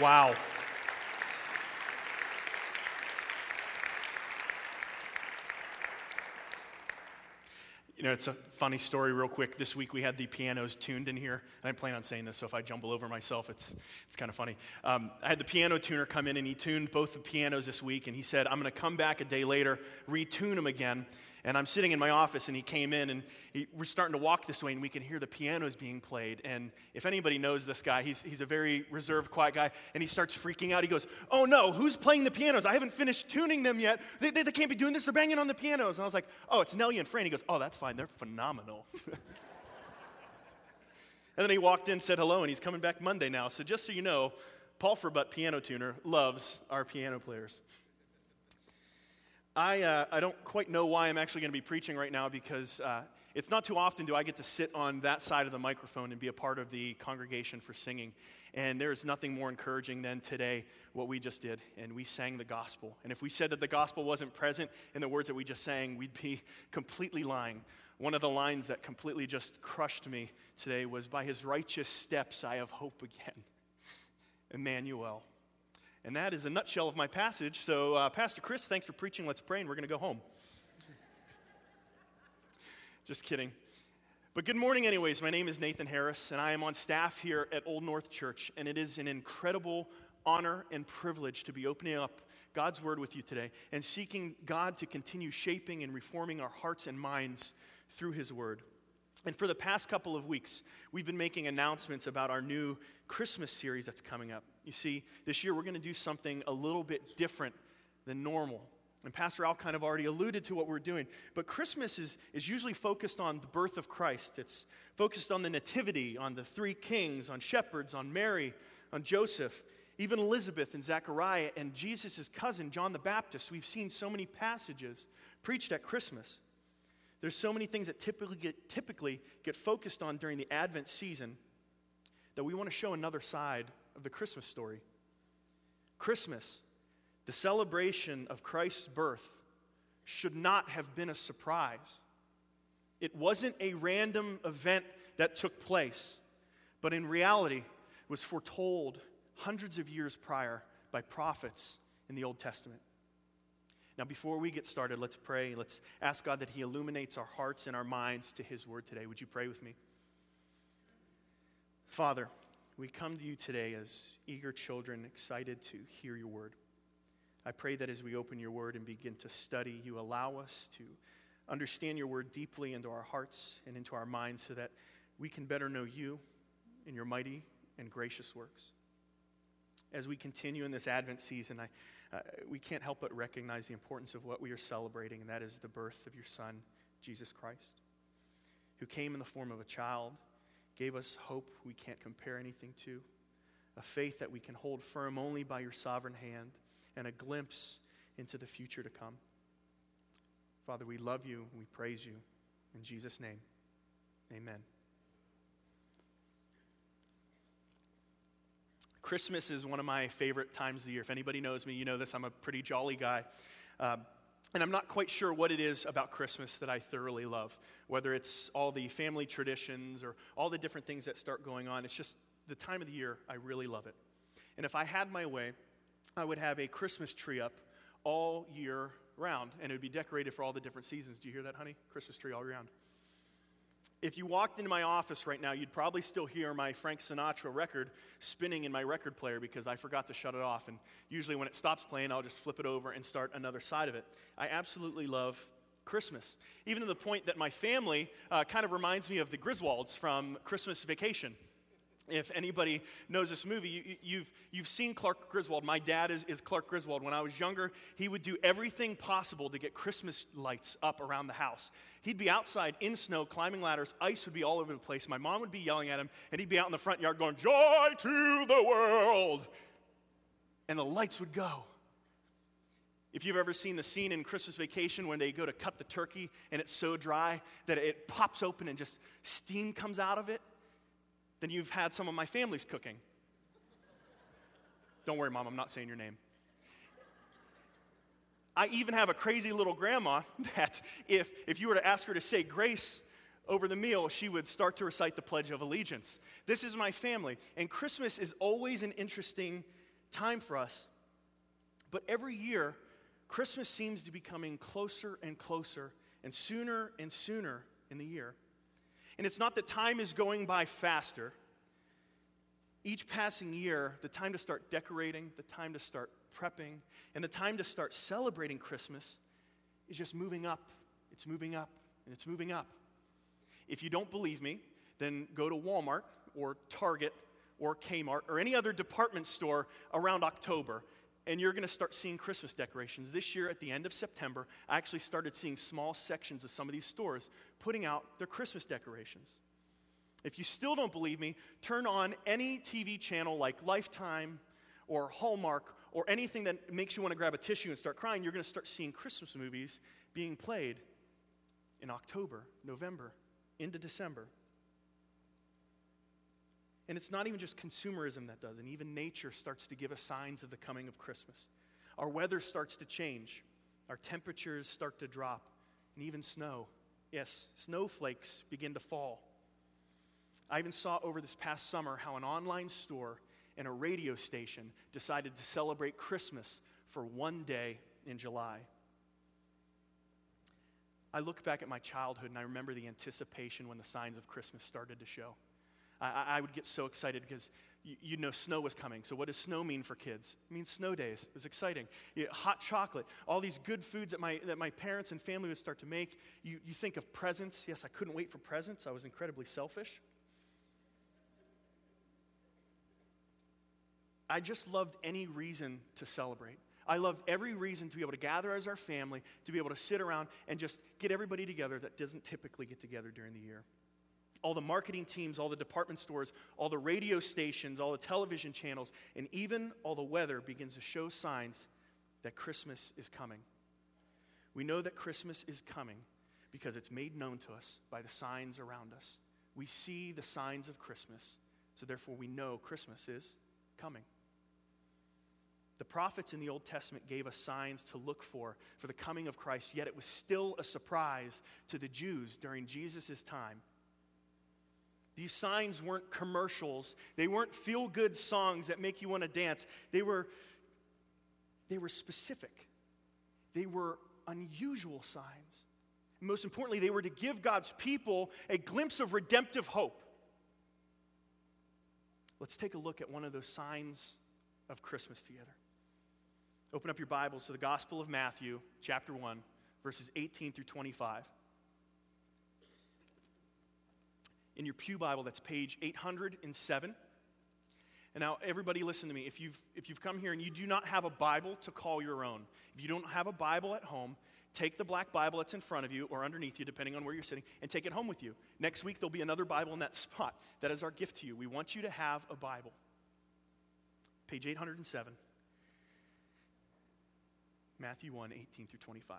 Wow. You know, it's a funny story, real quick. This week we had the pianos tuned in here. And I plan on saying this, so if I jumble over myself, it's, it's kind of funny. Um, I had the piano tuner come in, and he tuned both the pianos this week. And he said, I'm going to come back a day later, retune them again. And I'm sitting in my office, and he came in, and he, we're starting to walk this way, and we can hear the pianos being played. And if anybody knows this guy, he's, he's a very reserved, quiet guy, and he starts freaking out. He goes, Oh no, who's playing the pianos? I haven't finished tuning them yet. They, they, they can't be doing this. They're banging on the pianos. And I was like, Oh, it's Nellie and Fran. He goes, Oh, that's fine. They're phenomenal. and then he walked in, said hello, and he's coming back Monday now. So just so you know, Paul Furbutt, piano tuner, loves our piano players. I, uh, I don't quite know why I'm actually going to be preaching right now because uh, it's not too often do I get to sit on that side of the microphone and be a part of the congregation for singing. And there's nothing more encouraging than today what we just did. And we sang the gospel. And if we said that the gospel wasn't present in the words that we just sang, we'd be completely lying. One of the lines that completely just crushed me today was By his righteous steps I have hope again. Emmanuel. And that is a nutshell of my passage. So, uh, Pastor Chris, thanks for preaching. Let's pray, and we're going to go home. Just kidding. But good morning, anyways. My name is Nathan Harris, and I am on staff here at Old North Church. And it is an incredible honor and privilege to be opening up God's Word with you today and seeking God to continue shaping and reforming our hearts and minds through His Word. And for the past couple of weeks, we've been making announcements about our new Christmas series that's coming up. You see, this year we're going to do something a little bit different than normal. And Pastor Al kind of already alluded to what we're doing. But Christmas is, is usually focused on the birth of Christ. It's focused on the nativity, on the three kings, on shepherds, on Mary, on Joseph, even Elizabeth and Zechariah, and Jesus' cousin, John the Baptist. We've seen so many passages preached at Christmas. There's so many things that typically get, typically get focused on during the Advent season that we want to show another side of the Christmas story. Christmas, the celebration of Christ's birth, should not have been a surprise. It wasn't a random event that took place, but in reality was foretold hundreds of years prior by prophets in the Old Testament. Now, before we get started, let's pray. Let's ask God that He illuminates our hearts and our minds to His word today. Would you pray with me? Father, we come to you today as eager children, excited to hear your word. I pray that as we open your word and begin to study, you allow us to understand your word deeply into our hearts and into our minds so that we can better know you in your mighty and gracious works. As we continue in this Advent season, I uh, we can't help but recognize the importance of what we are celebrating, and that is the birth of your Son, Jesus Christ, who came in the form of a child, gave us hope we can't compare anything to, a faith that we can hold firm only by your sovereign hand, and a glimpse into the future to come. Father, we love you and we praise you. In Jesus' name, amen. Christmas is one of my favorite times of the year. If anybody knows me, you know this. I'm a pretty jolly guy. Um, and I'm not quite sure what it is about Christmas that I thoroughly love, whether it's all the family traditions or all the different things that start going on. It's just the time of the year, I really love it. And if I had my way, I would have a Christmas tree up all year round, and it would be decorated for all the different seasons. Do you hear that, honey? Christmas tree all year round if you walked into my office right now, you'd probably still hear my Frank Sinatra record spinning in my record player because I forgot to shut it off. And usually, when it stops playing, I'll just flip it over and start another side of it. I absolutely love Christmas, even to the point that my family uh, kind of reminds me of the Griswolds from Christmas Vacation if anybody knows this movie, you, have you've, you've seen Clark Griswold. My dad is, is Clark Griswold. When I was younger, he would do everything possible to get Christmas lights up around the house. He'd be outside in snow, climbing ladders. Ice would be all over the place. My mom would be yelling at him, and he'd be out in the front yard going, Joy to the world! And the lights would go. If you've ever seen the scene in Christmas Vacation when they go to cut the turkey and it's so dry that it pops open and just steam comes out of it, then you've had some of my family's cooking. Don't worry, Mom, I'm not saying your name. I even have a crazy little grandma that if, if you were to ask her to say grace over the meal, she would start to recite the Pledge of Allegiance. This is my family. And Christmas is always an interesting time for us. But every year, Christmas seems to be coming closer and closer and sooner and sooner in the year. And it's not that time is going by faster. Each passing year, the time to start decorating, the time to start prepping, and the time to start celebrating Christmas is just moving up. It's moving up, and it's moving up. If you don't believe me, then go to Walmart or Target or Kmart or any other department store around October and you're going to start seeing Christmas decorations. This year, at the end of September, I actually started seeing small sections of some of these stores putting out their Christmas decorations. If you still don't believe me, turn on any TV channel like Lifetime or Hallmark or anything that makes you want to grab a tissue and start crying. You're going to start seeing Christmas movies being played in October, November, into December. And it's not even just consumerism that does, and even nature starts to give us signs of the coming of Christmas. Our weather starts to change, our temperatures start to drop, and even snow. Yes, snowflakes begin to fall. I even saw over this past summer how an online store and a radio station decided to celebrate Christmas for one day in July. I look back at my childhood and I remember the anticipation when the signs of Christmas started to show. I, I would get so excited because you, you, know snow was coming. So, what does snow mean for kids? It means snow days. It was exciting. You, hot chocolate, all these good foods that my, that my parents and family would start to make. You, you think of presents. Yes, I couldn't wait for presents. I was incredibly selfish. I just loved any reason to celebrate. I loved every reason to be able to gather as our family, to be able to sit around and just get everybody together that doesn't typically get together during the year all the marketing teams, all the department stores, all the radio stations, all the television channels, and even all the weather begins to show signs that Christmas is coming. We know that Christmas is coming because it's made known to us by the signs around us. We see the signs of Christmas, so therefore we know Christmas is coming. The prophets in the Old Testament gave us signs to look for for the coming of Christ, yet it was still a surprise to the Jews during Jesus' time these signs weren't commercials. They weren't feel good songs that make you want to dance. They were, they were specific, they were unusual signs. And most importantly, they were to give God's people a glimpse of redemptive hope. Let's take a look at one of those signs of Christmas together. Open up your Bibles to the Gospel of Matthew, chapter 1, verses 18 through 25. In your Pew Bible, that's page 807. And now, everybody, listen to me. If you've, if you've come here and you do not have a Bible to call your own, if you don't have a Bible at home, take the black Bible that's in front of you or underneath you, depending on where you're sitting, and take it home with you. Next week, there'll be another Bible in that spot. That is our gift to you. We want you to have a Bible. Page 807, Matthew 1 18 through 25.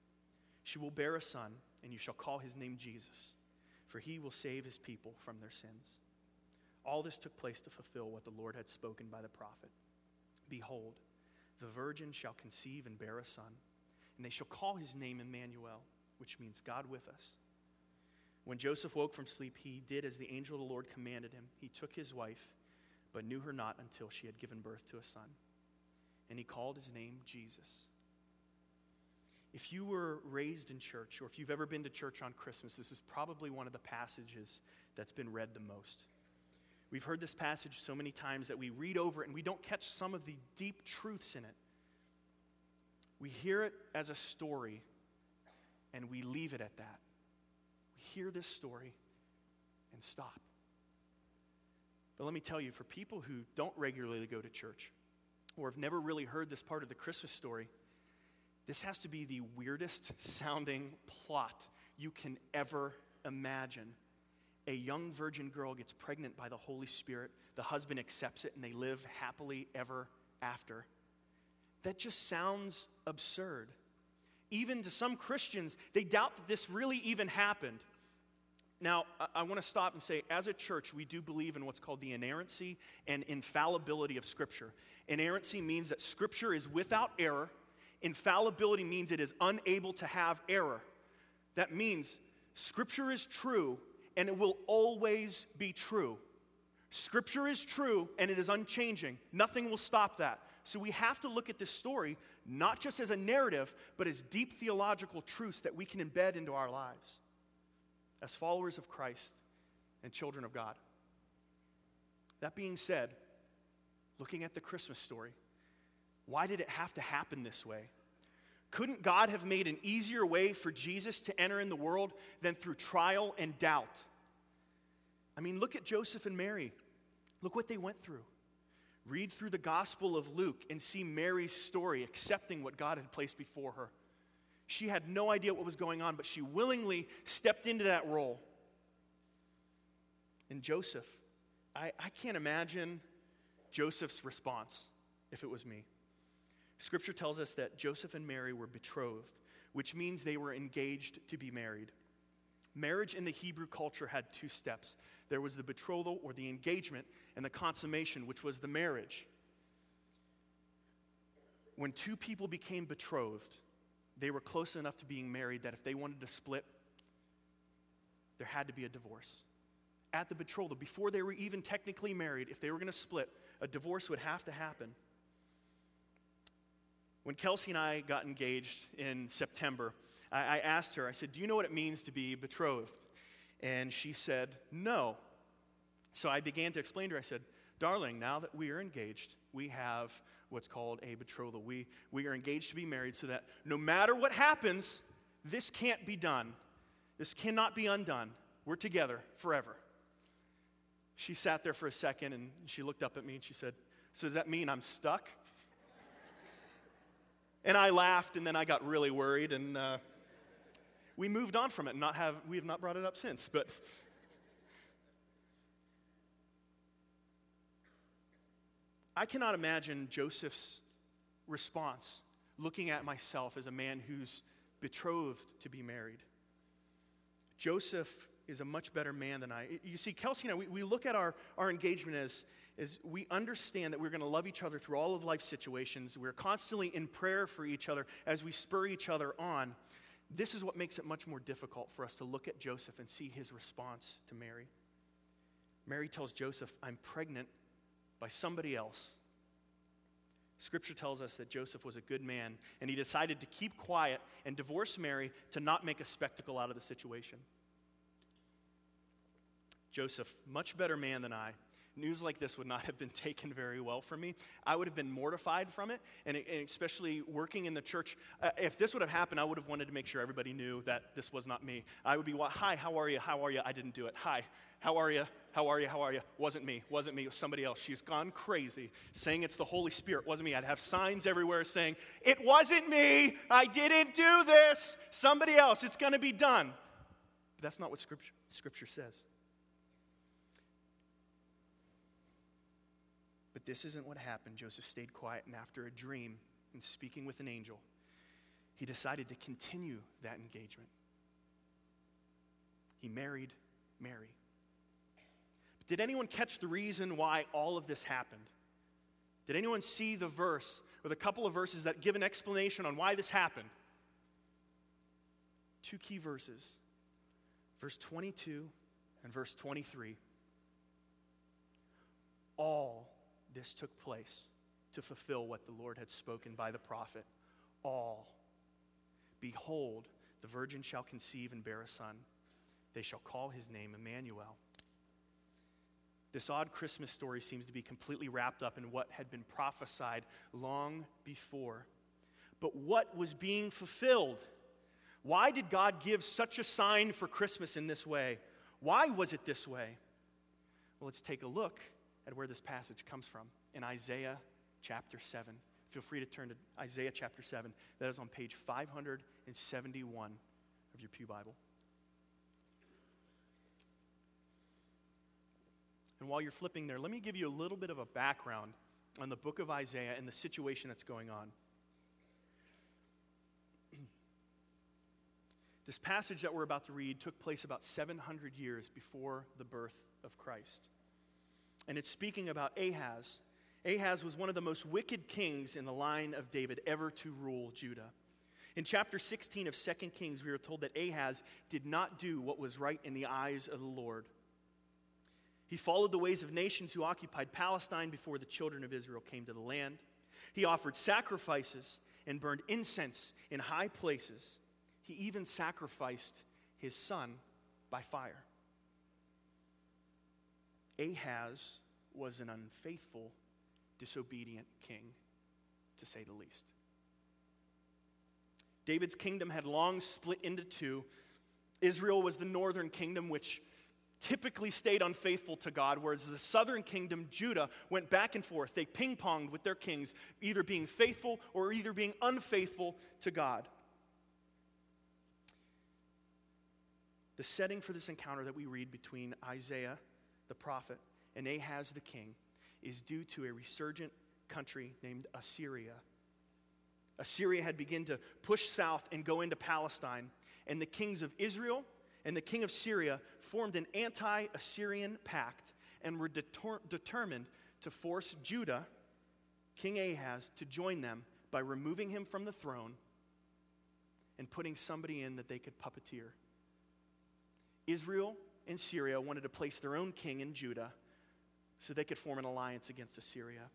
She will bear a son, and you shall call his name Jesus, for he will save his people from their sins. All this took place to fulfill what the Lord had spoken by the prophet. Behold, the virgin shall conceive and bear a son, and they shall call his name Emmanuel, which means God with us. When Joseph woke from sleep, he did as the angel of the Lord commanded him. He took his wife, but knew her not until she had given birth to a son. And he called his name Jesus. If you were raised in church, or if you've ever been to church on Christmas, this is probably one of the passages that's been read the most. We've heard this passage so many times that we read over it and we don't catch some of the deep truths in it. We hear it as a story and we leave it at that. We hear this story and stop. But let me tell you, for people who don't regularly go to church or have never really heard this part of the Christmas story, this has to be the weirdest sounding plot you can ever imagine. a young virgin girl gets pregnant by the Holy Spirit, the husband accepts it, and they live happily ever after. That just sounds absurd. Even to some Christians, they doubt that this really even happened. Now, I, I want to stop and say, as a church, we do believe in what's called the inerrancy and infallibility of Scripture. Inerrancy means that Scripture is without error, infallibility means it is unable to have error. That means Scripture is true and it will always be true. Scripture is true and it is unchanging. Nothing will stop that. So we have to look at this story not just as a narrative, but as deep theological truths that we can embed into our lives as followers of Christ and children of God. That being said, looking at the Christmas story, why did it have to happen this way? Couldn't God have made an easier way for Jesus to enter in the world than through trial and doubt? I mean, look at Joseph and Mary. Look what they went through. Read through the Gospel of Luke and see Mary's story, accepting what God had placed before her. She had no idea what was going on, but she willingly stepped into that role. And Joseph, I, I can't imagine Joseph's response if it was me. Scripture tells us that Joseph and Mary were betrothed, which means they were engaged to be married. Marriage in the Hebrew culture had two steps there was the betrothal or the engagement, and the consummation, which was the marriage. When two people became betrothed, they were close enough to being married that if they wanted to split, there had to be a divorce. At the betrothal, before they were even technically married, if they were going to split, a divorce would have to happen. When Kelsey and I got engaged in September, I, I asked her, I said, Do you know what it means to be betrothed? And she said, No. So I began to explain to her, I said, Darling, now that we are engaged, we have what's called a betrothal. We, we are engaged to be married so that no matter what happens, this can't be done. This cannot be undone. We're together forever. She sat there for a second and she looked up at me and she said, So does that mean I'm stuck? And I laughed, and then I got really worried, and uh, we moved on from it. And not have we have not brought it up since, but. I cannot imagine Joseph's response looking at myself as a man who's betrothed to be married. Joseph is a much better man than I. You see, Kelsey and I, we, we look at our, our engagement as, is we understand that we're going to love each other through all of life situations. We're constantly in prayer for each other as we spur each other on. This is what makes it much more difficult for us to look at Joseph and see his response to Mary. Mary tells Joseph, I'm pregnant by somebody else. Scripture tells us that Joseph was a good man, and he decided to keep quiet and divorce Mary to not make a spectacle out of the situation. Joseph, much better man than I, news like this would not have been taken very well from me. I would have been mortified from it, and, and especially working in the church. Uh, if this would have happened, I would have wanted to make sure everybody knew that this was not me. I would be, hi, how are you? How are you? I didn't do it. Hi, how are you? How are you? How are you? Wasn't me. Wasn't me. It was somebody else. She's gone crazy saying it's the Holy Spirit. Wasn't me. I'd have signs everywhere saying, It wasn't me. I didn't do this. Somebody else. It's going to be done. But that's not what Scripture, scripture says. But this isn't what happened. Joseph stayed quiet, and after a dream and speaking with an angel, he decided to continue that engagement. He married Mary. But did anyone catch the reason why all of this happened? Did anyone see the verse or the couple of verses that give an explanation on why this happened? Two key verses verse 22 and verse 23. All this took place to fulfill what the Lord had spoken by the prophet. All. Behold, the virgin shall conceive and bear a son. They shall call his name Emmanuel. This odd Christmas story seems to be completely wrapped up in what had been prophesied long before. But what was being fulfilled? Why did God give such a sign for Christmas in this way? Why was it this way? Well, let's take a look at where this passage comes from in Isaiah chapter 7. Feel free to turn to Isaiah chapter 7. That is on page 571 of your Pew Bible. And while you're flipping there, let me give you a little bit of a background on the book of Isaiah and the situation that's going on. This passage that we're about to read took place about 700 years before the birth of Christ. And it's speaking about Ahaz. Ahaz was one of the most wicked kings in the line of David ever to rule Judah. In chapter 16 of 2 Kings, we are told that Ahaz did not do what was right in the eyes of the Lord. He followed the ways of nations who occupied Palestine before the children of Israel came to the land. He offered sacrifices and burned incense in high places. He even sacrificed his son by fire. Ahaz was an unfaithful, disobedient king, to say the least. David's kingdom had long split into two. Israel was the northern kingdom, which typically stayed unfaithful to God, whereas the southern kingdom, Judah, went back and forth. They ping ponged with their kings, either being faithful or either being unfaithful to God. The setting for this encounter that we read between Isaiah, the prophet, and Ahaz, the king, is due to a resurgent country named Assyria. Assyria had begun to push south and go into Palestine, and the kings of Israel and the king of Syria formed an anti Assyrian pact and were deter- determined to force Judah, King Ahaz, to join them by removing him from the throne and putting somebody in that they could puppeteer. Israel and Syria wanted to place their own king in Judah so they could form an alliance against Assyria.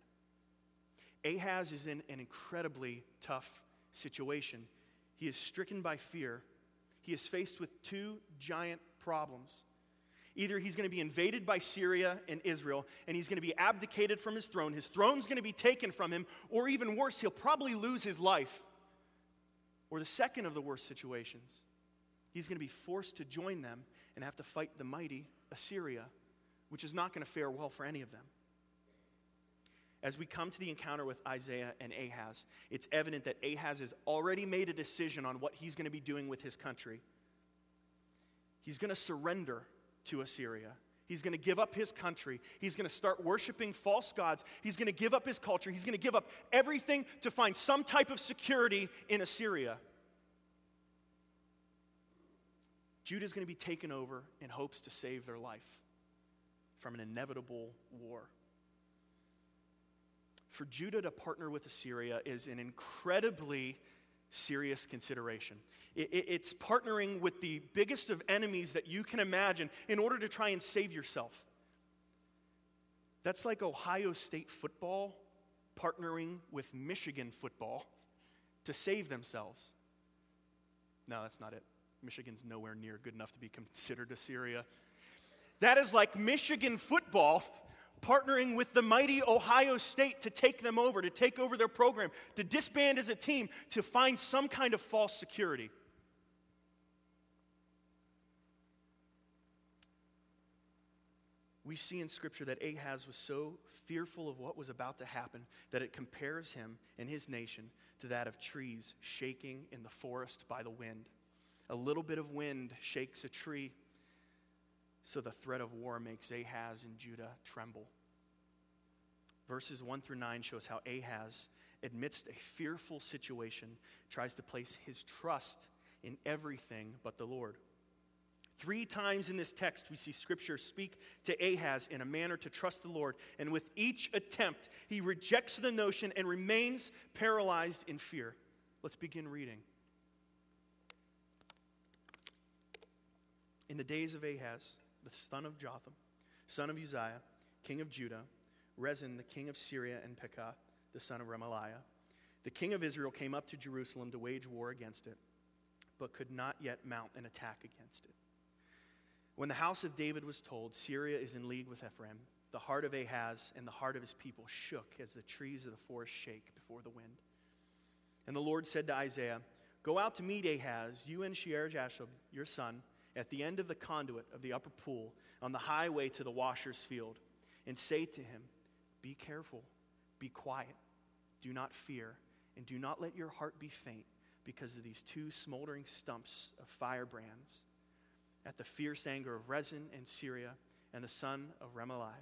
Ahaz is in an incredibly tough situation. He is stricken by fear. He is faced with two giant problems. Either he's going to be invaded by Syria and Israel, and he's going to be abdicated from his throne, his throne's going to be taken from him, or even worse, he'll probably lose his life. Or the second of the worst situations, he's going to be forced to join them and have to fight the mighty Assyria, which is not going to fare well for any of them. As we come to the encounter with Isaiah and Ahaz, it's evident that Ahaz has already made a decision on what he's going to be doing with his country. He's going to surrender to Assyria. He's going to give up his country. He's going to start worshiping false gods. He's going to give up his culture. He's going to give up everything to find some type of security in Assyria. Judah is going to be taken over in hopes to save their life from an inevitable war. For Judah to partner with Assyria is an incredibly serious consideration. It, it, it's partnering with the biggest of enemies that you can imagine in order to try and save yourself. That's like Ohio State football partnering with Michigan football to save themselves. No, that's not it. Michigan's nowhere near good enough to be considered Assyria. That is like Michigan football partnering with the mighty Ohio State to take them over, to take over their program, to disband as a team, to find some kind of false security. We see in Scripture that Ahaz was so fearful of what was about to happen that it compares him and his nation to that of trees shaking in the forest by the wind. A little bit of wind shakes a tree, so the threat of war makes Ahaz and Judah tremble. Verses 1 through 9 shows how Ahaz, amidst a fearful situation, tries to place his trust in everything but the Lord. Three times in this text, we see Scripture speak to Ahaz in a manner to trust the Lord, and with each attempt, he rejects the notion and remains paralyzed in fear. Let's begin reading. In the days of Ahaz, the son of Jotham, son of Uzziah, king of Judah, Rezin, the king of Syria, and Pekah, the son of Remaliah, the king of Israel came up to Jerusalem to wage war against it, but could not yet mount an attack against it. When the house of David was told, Syria is in league with Ephraim, the heart of Ahaz and the heart of his people shook as the trees of the forest shake before the wind. And the Lord said to Isaiah, Go out to meet Ahaz, you and Shear Jashub, your son, at the end of the conduit of the upper pool on the highway to the washer's field, and say to him, Be careful, be quiet, do not fear, and do not let your heart be faint because of these two smoldering stumps of firebrands at the fierce anger of Rezin and Syria and the son of Remaliah.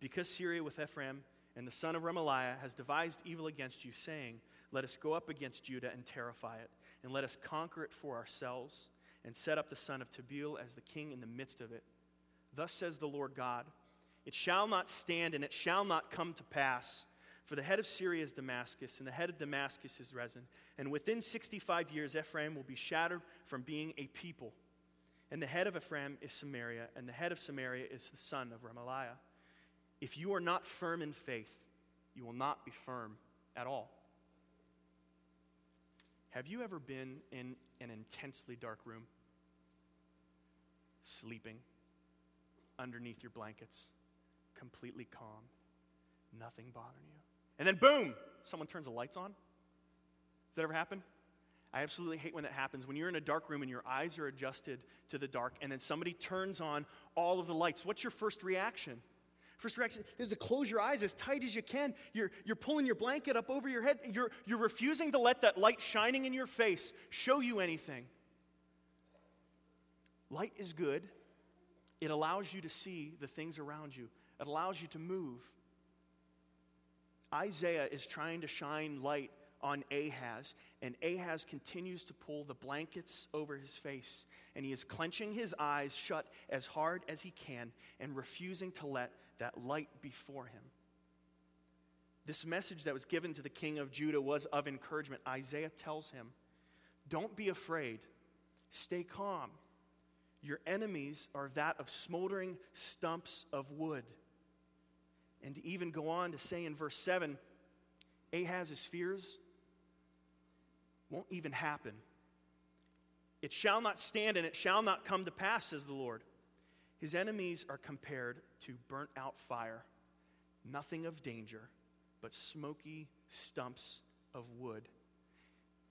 Because Syria with Ephraim and the son of Remaliah has devised evil against you, saying, Let us go up against Judah and terrify it, and let us conquer it for ourselves, and set up the son of Tabeel as the king in the midst of it. Thus says the Lord God It shall not stand, and it shall not come to pass. For the head of Syria is Damascus, and the head of Damascus is Rezin. And within 65 years, Ephraim will be shattered from being a people. And the head of Ephraim is Samaria, and the head of Samaria is the son of Remaliah. If you are not firm in faith, you will not be firm at all. Have you ever been in an intensely dark room, sleeping underneath your blankets, completely calm, nothing bothering you? And then, boom, someone turns the lights on? Does that ever happen? I absolutely hate when that happens. When you're in a dark room and your eyes are adjusted to the dark, and then somebody turns on all of the lights, what's your first reaction? First reaction is to close your eyes as tight as you can. You're, you're pulling your blanket up over your head. You're, you're refusing to let that light shining in your face show you anything. Light is good, it allows you to see the things around you, it allows you to move. Isaiah is trying to shine light on Ahaz, and Ahaz continues to pull the blankets over his face, and he is clenching his eyes shut as hard as he can and refusing to let that light before him. This message that was given to the king of Judah was of encouragement. Isaiah tells him, Don't be afraid, stay calm. Your enemies are that of smoldering stumps of wood. And to even go on to say in verse 7 Ahaz's fears won't even happen. It shall not stand and it shall not come to pass, says the Lord. His enemies are compared to burnt out fire, nothing of danger, but smoky stumps of wood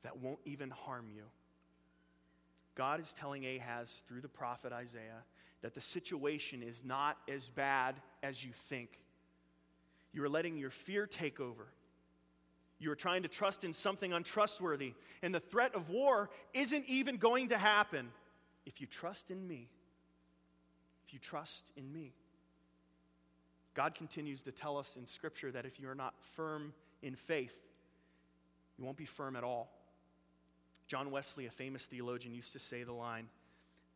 that won't even harm you. God is telling Ahaz through the prophet Isaiah that the situation is not as bad as you think. You are letting your fear take over. You are trying to trust in something untrustworthy. And the threat of war isn't even going to happen if you trust in me you trust in me. God continues to tell us in Scripture that if you are not firm in faith, you won't be firm at all. John Wesley, a famous theologian, used to say the line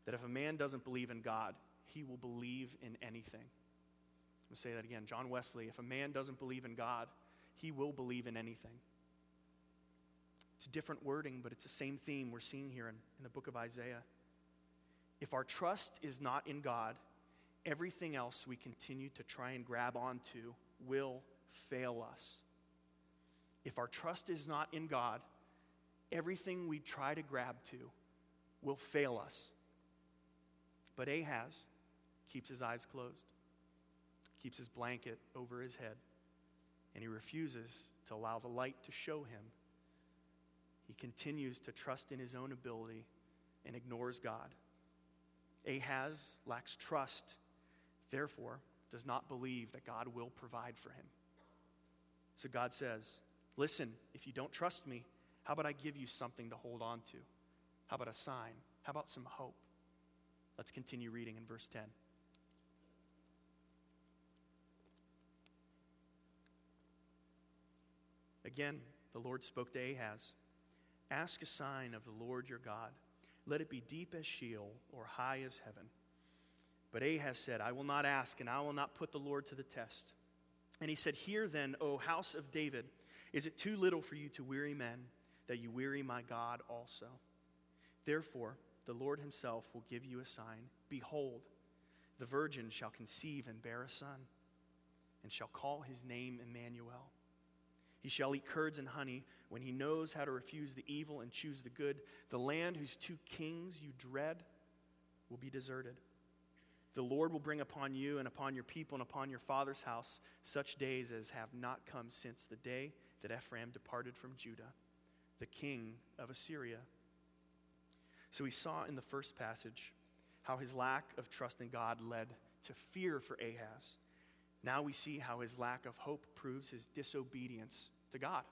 that if a man doesn't believe in God, he will believe in anything. I'm going to say that again. John Wesley, if a man doesn't believe in God, he will believe in anything. It's a different wording, but it's the same theme we're seeing here in, in the book of Isaiah. If our trust is not in God, everything else we continue to try and grab onto will fail us. If our trust is not in God, everything we try to grab to will fail us. But Ahaz keeps his eyes closed, keeps his blanket over his head, and he refuses to allow the light to show him. He continues to trust in his own ability and ignores God. Ahaz lacks trust, therefore, does not believe that God will provide for him. So God says, Listen, if you don't trust me, how about I give you something to hold on to? How about a sign? How about some hope? Let's continue reading in verse 10. Again, the Lord spoke to Ahaz Ask a sign of the Lord your God. Let it be deep as Sheol or high as heaven. But Ahaz said, I will not ask, and I will not put the Lord to the test. And he said, Hear then, O house of David, is it too little for you to weary men, that you weary my God also? Therefore, the Lord himself will give you a sign. Behold, the virgin shall conceive and bear a son, and shall call his name Emmanuel. He shall eat curds and honey when he knows how to refuse the evil and choose the good. The land whose two kings you dread will be deserted. The Lord will bring upon you and upon your people and upon your father's house such days as have not come since the day that Ephraim departed from Judah, the king of Assyria. So we saw in the first passage how his lack of trust in God led to fear for Ahaz. Now we see how his lack of hope proves his disobedience to God.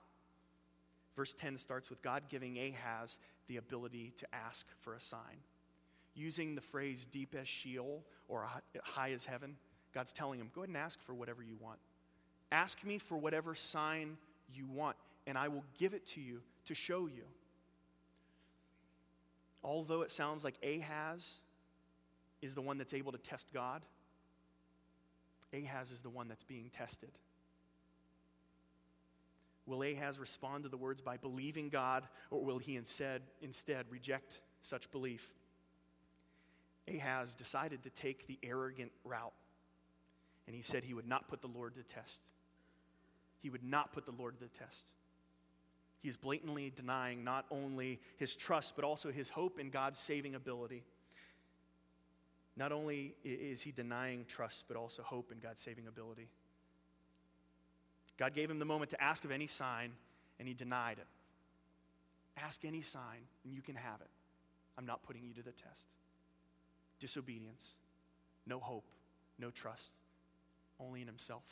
Verse 10 starts with God giving Ahaz the ability to ask for a sign. Using the phrase deep as Sheol or high as heaven, God's telling him, Go ahead and ask for whatever you want. Ask me for whatever sign you want, and I will give it to you to show you. Although it sounds like Ahaz is the one that's able to test God, Ahaz is the one that's being tested. Will Ahaz respond to the words by believing God, or will he instead, instead reject such belief? Ahaz decided to take the arrogant route, and he said he would not put the Lord to test. He would not put the Lord to the test. He is blatantly denying not only his trust, but also his hope in God's saving ability. Not only is he denying trust, but also hope in God's saving ability. God gave him the moment to ask of any sign, and he denied it. Ask any sign, and you can have it. I'm not putting you to the test. Disobedience, no hope, no trust, only in himself.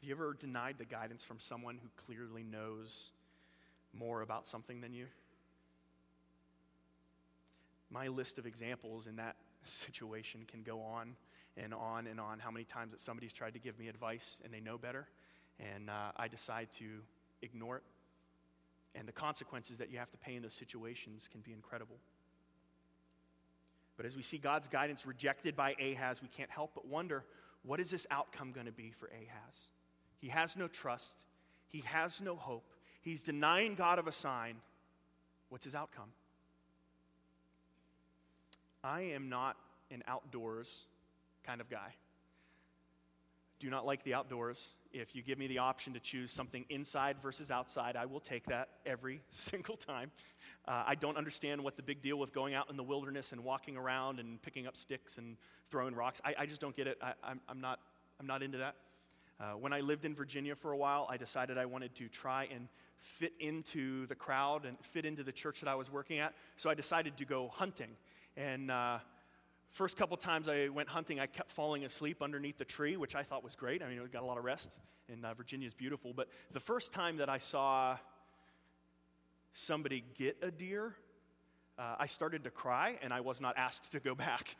Have you ever denied the guidance from someone who clearly knows more about something than you? My list of examples in that situation can go on and on and on. How many times that somebody's tried to give me advice and they know better, and uh, I decide to ignore it. And the consequences that you have to pay in those situations can be incredible. But as we see God's guidance rejected by Ahaz, we can't help but wonder what is this outcome going to be for Ahaz? He has no trust, he has no hope, he's denying God of a sign. What's his outcome? I am not an outdoors kind of guy. Do not like the outdoors. If you give me the option to choose something inside versus outside, I will take that every single time. Uh, I don't understand what the big deal with going out in the wilderness and walking around and picking up sticks and throwing rocks. I, I just don't get it. I, am not, I'm not into that. Uh, when I lived in Virginia for a while, I decided I wanted to try and fit into the crowd and fit into the church that I was working at. So I decided to go hunting. And uh, First couple times I went hunting, I kept falling asleep underneath the tree, which I thought was great. I mean, it got a lot of rest, and uh, Virginia is beautiful. But the first time that I saw somebody get a deer, uh, I started to cry, and I was not asked to go back.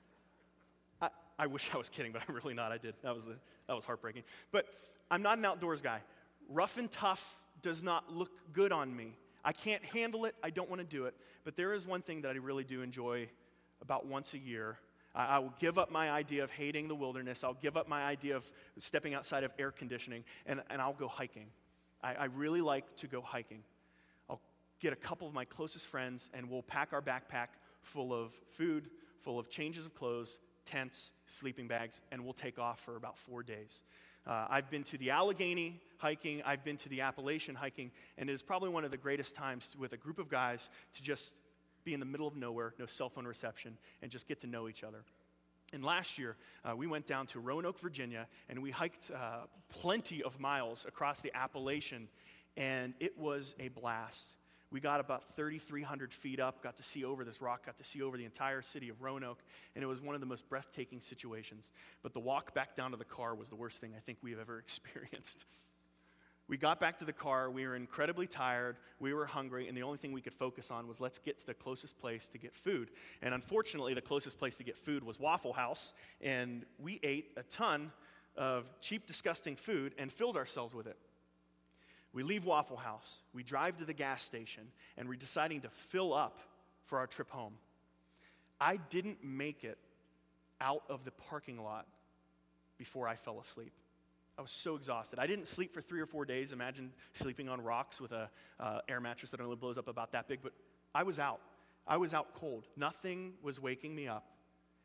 I, I wish I was kidding, but I'm really not. I did. That was, the, that was heartbreaking. But I'm not an outdoors guy. Rough and tough does not look good on me. I can't handle it. I don't want to do it. But there is one thing that I really do enjoy about once a year. I, I will give up my idea of hating the wilderness. I'll give up my idea of stepping outside of air conditioning, and, and I'll go hiking. I, I really like to go hiking. I'll get a couple of my closest friends, and we'll pack our backpack full of food, full of changes of clothes, tents, sleeping bags, and we'll take off for about four days. Uh, I've been to the Allegheny hiking, I've been to the Appalachian hiking, and it is probably one of the greatest times with a group of guys to just be in the middle of nowhere, no cell phone reception, and just get to know each other. And last year, uh, we went down to Roanoke, Virginia, and we hiked uh, plenty of miles across the Appalachian, and it was a blast. We got about 3,300 feet up, got to see over this rock, got to see over the entire city of Roanoke, and it was one of the most breathtaking situations. But the walk back down to the car was the worst thing I think we have ever experienced. We got back to the car. We were incredibly tired. We were hungry, and the only thing we could focus on was let's get to the closest place to get food. And unfortunately, the closest place to get food was Waffle House, and we ate a ton of cheap, disgusting food and filled ourselves with it. We leave Waffle House, we drive to the gas station, and we're deciding to fill up for our trip home. I didn't make it out of the parking lot before I fell asleep. I was so exhausted. I didn't sleep for three or four days. Imagine sleeping on rocks with a uh, air mattress that only blows up about that big. But I was out. I was out cold. Nothing was waking me up.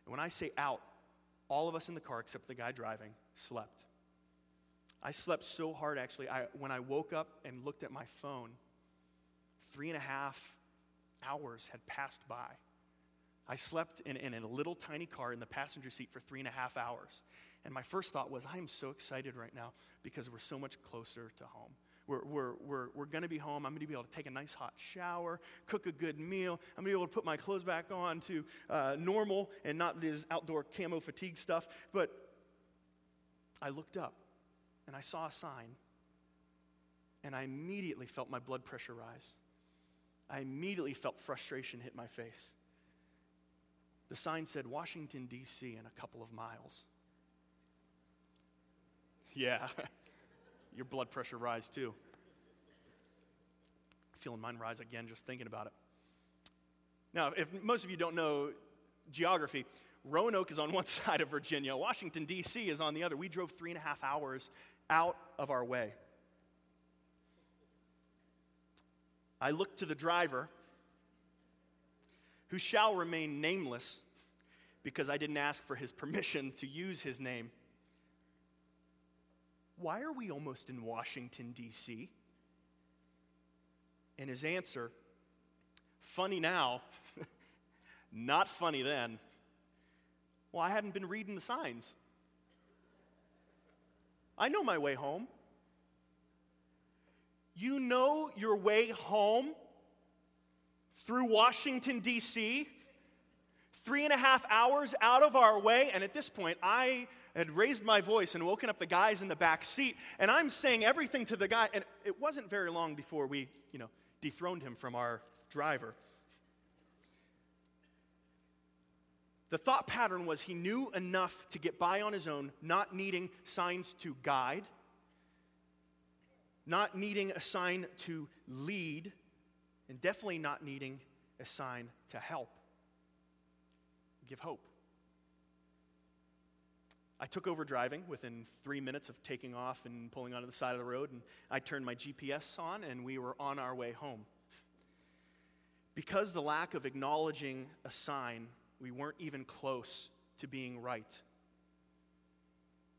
And when I say out, all of us in the car, except the guy driving, slept. I slept so hard, actually. I, when I woke up and looked at my phone, three and a half hours had passed by. I slept in, in a little tiny car in the passenger seat for three and a half hours. And my first thought was, I'm so excited right now because we're so much closer to home. We're, we're, we're, we're going to be home. I'm going to be able to take a nice hot shower, cook a good meal. I'm going to be able to put my clothes back on to uh, normal and not this outdoor camo fatigue stuff. But I looked up and I saw a sign, and I immediately felt my blood pressure rise. I immediately felt frustration hit my face. the sign said Washington, D.C., in a couple of miles. Yeah, your blood pressure rise too. Feeling mine rise again just thinking about it. Now, if most of you don't know geography, Roanoke is on one side of Virginia, Washington, D.C. is on the other. We drove three and a half hours out of our way. I looked to the driver, who shall remain nameless because I didn't ask for his permission to use his name. Why are we almost in Washington, D.C.? And his answer, funny now, not funny then. Well, I hadn't been reading the signs. I know my way home. You know your way home through Washington, D.C., three and a half hours out of our way. And at this point, I had raised my voice and woken up the guys in the back seat, and I'm saying everything to the guy. And it wasn't very long before we, you know, dethroned him from our driver. The thought pattern was he knew enough to get by on his own, not needing signs to guide, not needing a sign to lead, and definitely not needing a sign to help, give hope. I took over driving within three minutes of taking off and pulling onto the side of the road, and I turned my GPS on, and we were on our way home. Because the lack of acknowledging a sign, we weren't even close to being right.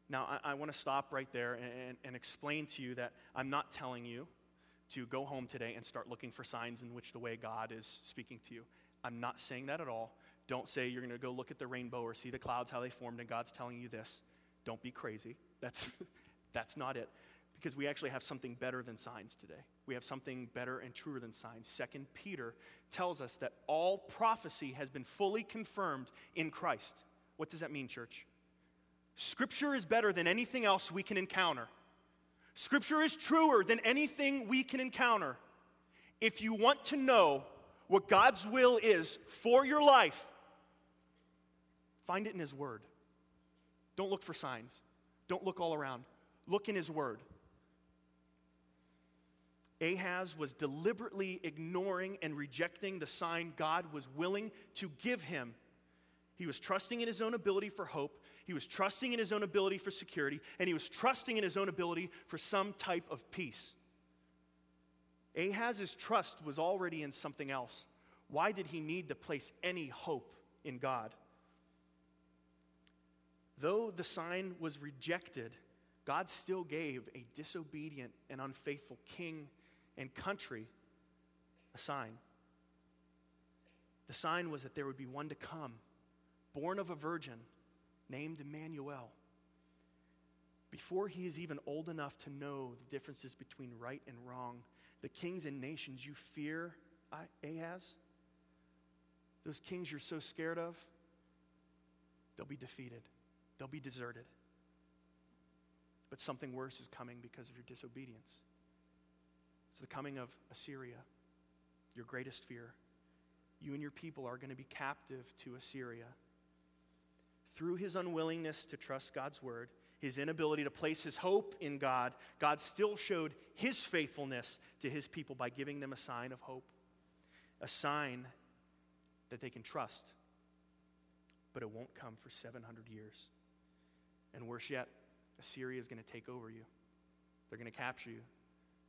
Now, I, I want to stop right there and, and explain to you that I'm not telling you to go home today and start looking for signs in which the way God is speaking to you. I'm not saying that at all. Don't say you're going to go look at the rainbow or see the clouds, how they formed, and God's telling you this. Don't be crazy. That's, that's not it. Because we actually have something better than signs today. We have something better and truer than signs. Second Peter tells us that all prophecy has been fully confirmed in Christ. What does that mean, church? Scripture is better than anything else we can encounter. Scripture is truer than anything we can encounter. If you want to know what God's will is for your life, Find it in His Word. Don't look for signs, don't look all around. Look in His Word. Ahaz was deliberately ignoring and rejecting the sign God was willing to give him. He was trusting in his own ability for hope, he was trusting in his own ability for security, and he was trusting in his own ability for some type of peace. Ahaz's trust was already in something else. Why did he need to place any hope in God? Though the sign was rejected, God still gave a disobedient and unfaithful king and country a sign. The sign was that there would be one to come, born of a virgin, named Emmanuel. Before he is even old enough to know the differences between right and wrong, the kings and nations you fear, Ahaz, those kings you're so scared of, they'll be defeated. They'll be deserted. But something worse is coming because of your disobedience. It's the coming of Assyria, your greatest fear. You and your people are going to be captive to Assyria. Through his unwillingness to trust God's word, his inability to place his hope in God, God still showed his faithfulness to his people by giving them a sign of hope, a sign that they can trust. But it won't come for 700 years. And worse yet, Assyria is going to take over you. They're going to capture you.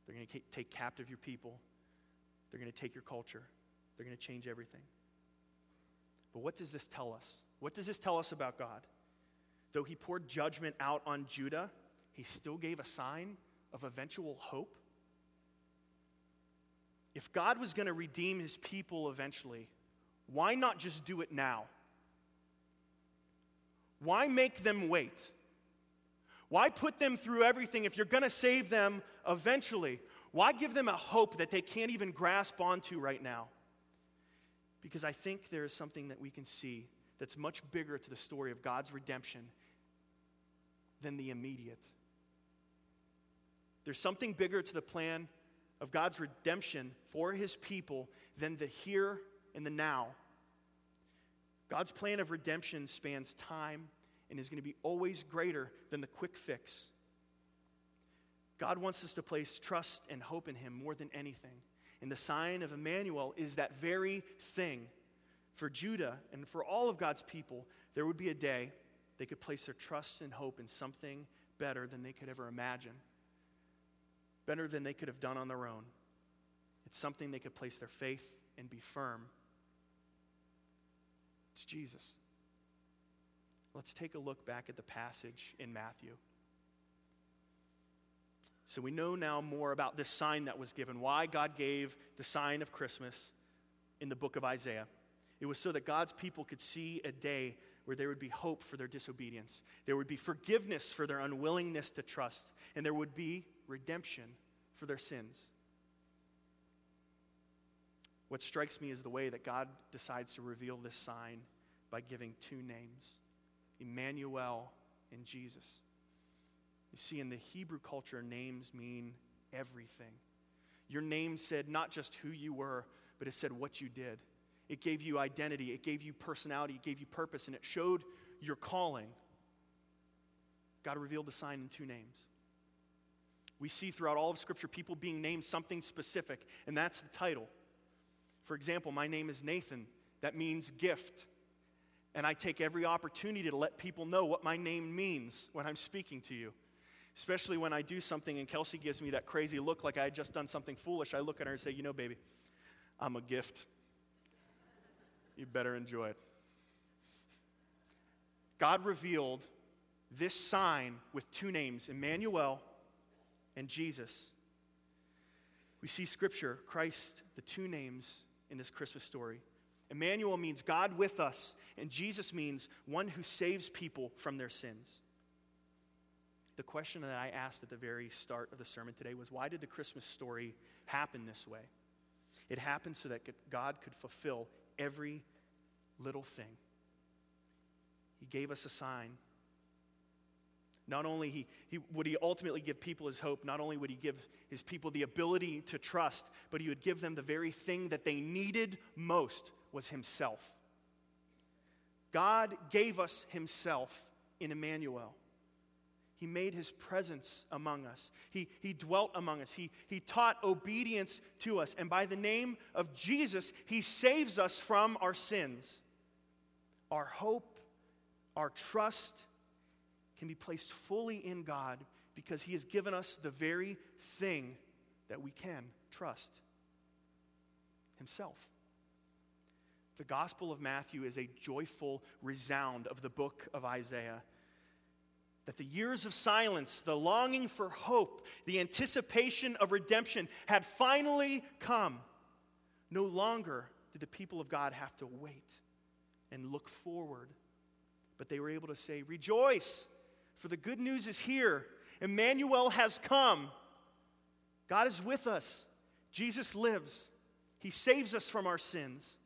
They're going to take captive your people. They're going to take your culture. They're going to change everything. But what does this tell us? What does this tell us about God? Though he poured judgment out on Judah, he still gave a sign of eventual hope. If God was going to redeem his people eventually, why not just do it now? Why make them wait? Why put them through everything if you're going to save them eventually? Why give them a hope that they can't even grasp onto right now? Because I think there is something that we can see that's much bigger to the story of God's redemption than the immediate. There's something bigger to the plan of God's redemption for his people than the here and the now. God's plan of redemption spans time and is going to be always greater than the quick fix. God wants us to place trust and hope in Him more than anything. And the sign of Emmanuel is that very thing. For Judah and for all of God's people, there would be a day they could place their trust and hope in something better than they could ever imagine, better than they could have done on their own. It's something they could place their faith and be firm. It's Jesus. Let's take a look back at the passage in Matthew. So we know now more about this sign that was given, why God gave the sign of Christmas in the book of Isaiah. It was so that God's people could see a day where there would be hope for their disobedience, there would be forgiveness for their unwillingness to trust, and there would be redemption for their sins. What strikes me is the way that God decides to reveal this sign by giving two names Emmanuel and Jesus. You see, in the Hebrew culture, names mean everything. Your name said not just who you were, but it said what you did. It gave you identity, it gave you personality, it gave you purpose, and it showed your calling. God revealed the sign in two names. We see throughout all of Scripture people being named something specific, and that's the title. For example, my name is Nathan. That means gift. And I take every opportunity to let people know what my name means when I'm speaking to you. Especially when I do something and Kelsey gives me that crazy look like I had just done something foolish. I look at her and say, You know, baby, I'm a gift. You better enjoy it. God revealed this sign with two names Emmanuel and Jesus. We see scripture, Christ, the two names in this Christmas story. Emmanuel means God with us, and Jesus means one who saves people from their sins. The question that I asked at the very start of the sermon today was why did the Christmas story happen this way? It happened so that God could fulfill every little thing. He gave us a sign. Not only he, he, would he ultimately give people his hope, not only would he give his people the ability to trust, but he would give them the very thing that they needed most was himself. God gave us himself in Emmanuel. He made his presence among us. He, he dwelt among us. He, he taught obedience to us. And by the name of Jesus, he saves us from our sins. Our hope, our trust can be placed fully in God because he has given us the very thing that we can trust himself. The Gospel of Matthew is a joyful resound of the book of Isaiah. That the years of silence, the longing for hope, the anticipation of redemption had finally come. No longer did the people of God have to wait and look forward, but they were able to say, Rejoice, for the good news is here. Emmanuel has come. God is with us. Jesus lives. He saves us from our sins.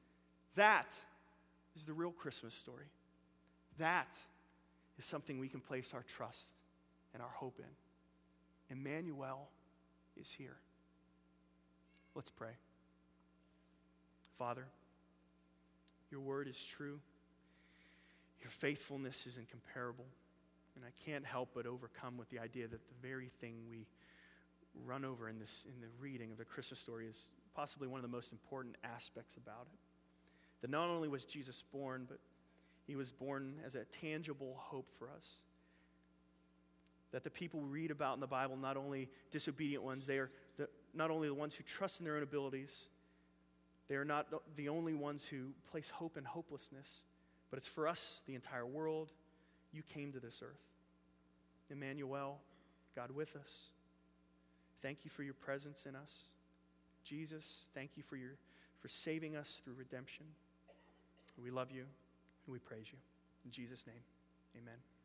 That is the real Christmas story. That is something we can place our trust and our hope in. Emmanuel is here. Let's pray. Father, your word is true. Your faithfulness is incomparable. And I can't help but overcome with the idea that the very thing we run over in, this, in the reading of the Christmas story is possibly one of the most important aspects about it. That not only was Jesus born, but he was born as a tangible hope for us. That the people we read about in the Bible, not only disobedient ones, they are the, not only the ones who trust in their own abilities, they are not the only ones who place hope in hopelessness, but it's for us, the entire world. You came to this earth. Emmanuel, God with us. Thank you for your presence in us. Jesus, thank you for, your, for saving us through redemption. We love you and we praise you. In Jesus' name, amen.